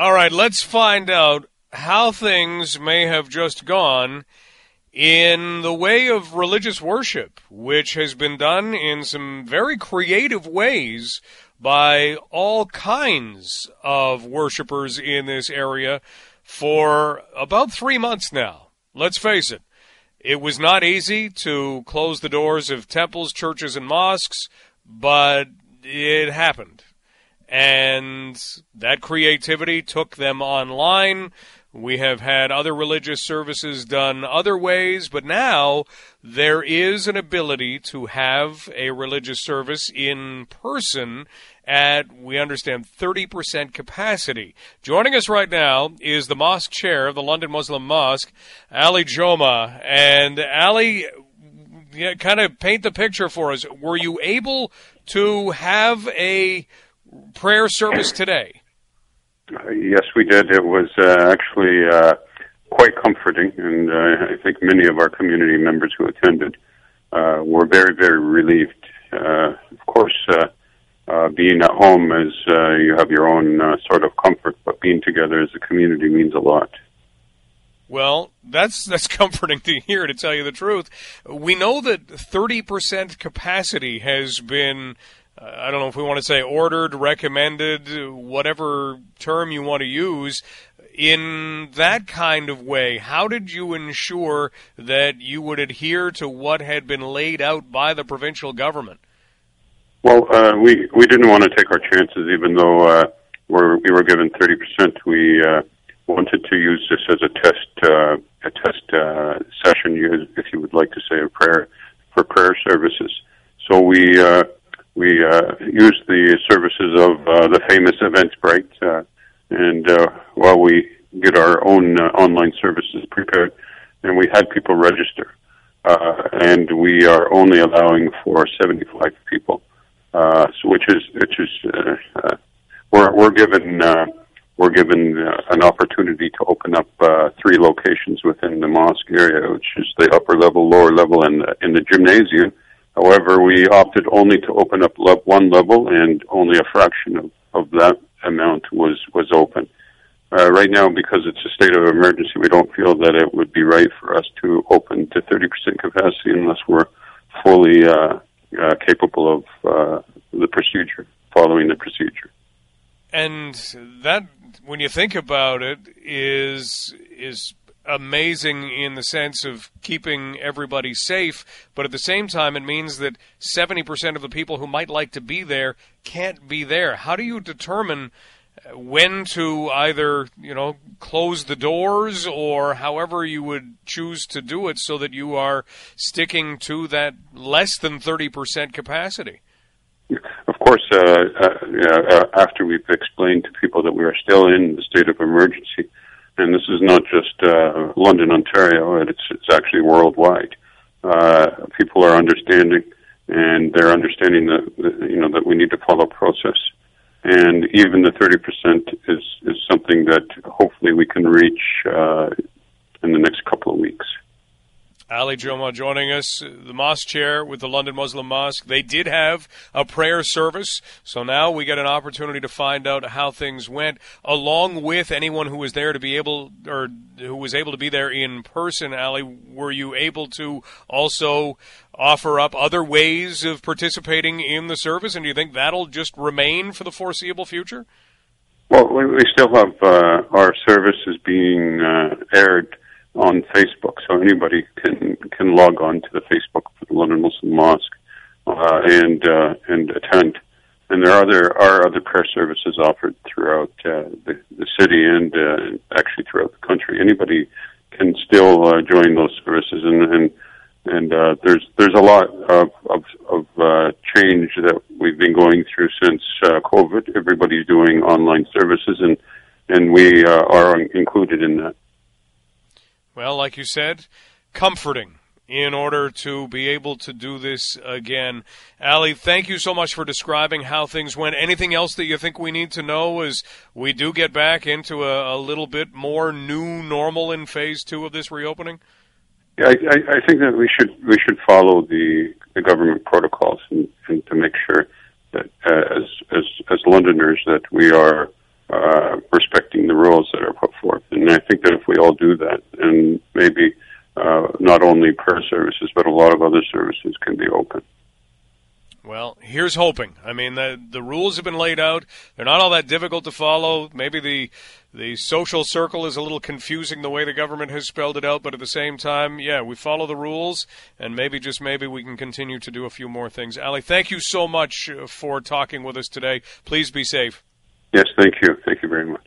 All right, let's find out how things may have just gone in the way of religious worship, which has been done in some very creative ways by all kinds of worshipers in this area for about three months now. Let's face it, it was not easy to close the doors of temples, churches, and mosques, but it happened and that creativity took them online. We have had other religious services done other ways, but now there is an ability to have a religious service in person at, we understand, 30% capacity. Joining us right now is the mosque chair of the London Muslim Mosque, Ali Joma. And Ali, yeah, kind of paint the picture for us. Were you able to have a prayer service today? Uh, yes, we did. It was uh, actually uh, quite comforting, and uh, I think many of our community members who attended uh, were very, very relieved. Uh, of course, being at home is you have your own sort of comfort, but being together as a community means a lot. Well, that's that's comforting to hear. To tell you the truth, we know that thirty percent capacity has been I don't know if we want to say ordered, recommended, whatever term you want to use, in that kind of way, how did you ensure that you would adhere to what had been laid out by the provincial government? Well, uh, we we didn't want to take our chances, even though uh, we're, we were given thirty percent. We uh, wanted to use this as a test uh, a test uh, session, if you would like to say a prayer for prayer services. So we uh, uh, use the services of uh, the famous Eventbrite, uh, and uh, while we get our own uh, online services prepared, and we had people register, uh, and we are only allowing for 75 people, uh, so which is which is uh, uh, we're we're given. Uh, we're given uh, an opportunity to open up uh, three locations within the mosque area, which is the upper level, lower level, and the, in the gymnasium However, we opted only to open up one level, and only a fraction of, of that amount was was open. Uh, right now, because it's a state of emergency, we don't feel that it would be right for us to open to 30% capacity unless we're fully uh, uh, capable of uh, the procedure, following the procedure. And that, when you think about it, is is amazing in the sense of keeping everybody safe, but at the same time, it means that 70% of the people who might like to be there can't be there. How do you determine when to either, you know, close the doors or however you would choose to do it so that you are sticking to that less than 30% capacity? Of course, uh, uh, after we've explained to people that we are still in the state of emergency, and this is not just uh, London, Ontario. It's it's actually worldwide. Uh, people are understanding, and they're understanding that, that you know that we need to follow process. And even the thirty percent is is something that hopefully we can reach uh, in the next couple. Ali Joma joining us, the mosque chair with the London Muslim Mosque. They did have a prayer service, so now we get an opportunity to find out how things went, along with anyone who was there to be able, or who was able to be there in person. Ali, were you able to also offer up other ways of participating in the service, and do you think that'll just remain for the foreseeable future? Well, we still have uh, our services being uh, aired on Facebook, so anybody can can log on to the Facebook for the London Muslim Mosque uh, and uh, and attend. And there are other are other prayer services offered throughout uh, the, the city and uh, actually throughout the country. Anybody can still uh, join those services, and and and uh, there's there's a lot of of, of uh, change that we've been going through since uh, COVID. Everybody's doing online services, and and we uh, are included in that well, like you said, comforting in order to be able to do this again. Ali, thank you so much for describing how things went. Anything else that you think we need to know as we do get back into a, a little bit more new normal in phase two of this reopening? Yeah, I, I, think that we should we should follow the, the government protocols and, and to make sure that uh, as as as Londoners that we are uh, respecting the do that, and maybe uh, not only prayer services, but a lot of other services can be open. Well, here's hoping. I mean, the the rules have been laid out. They're not all that difficult to follow. Maybe the the social circle is a little confusing the way the government has spelled it out, but at the same time, yeah, we follow the rules, and maybe just maybe we can continue to do a few more things. Ali, thank you so much uh, for talking with us today. Please be safe. Yes, thank you. Thank you very much.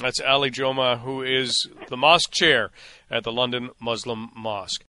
That's Ali Joma, who is the mosque chair at the London Muslim Mosque.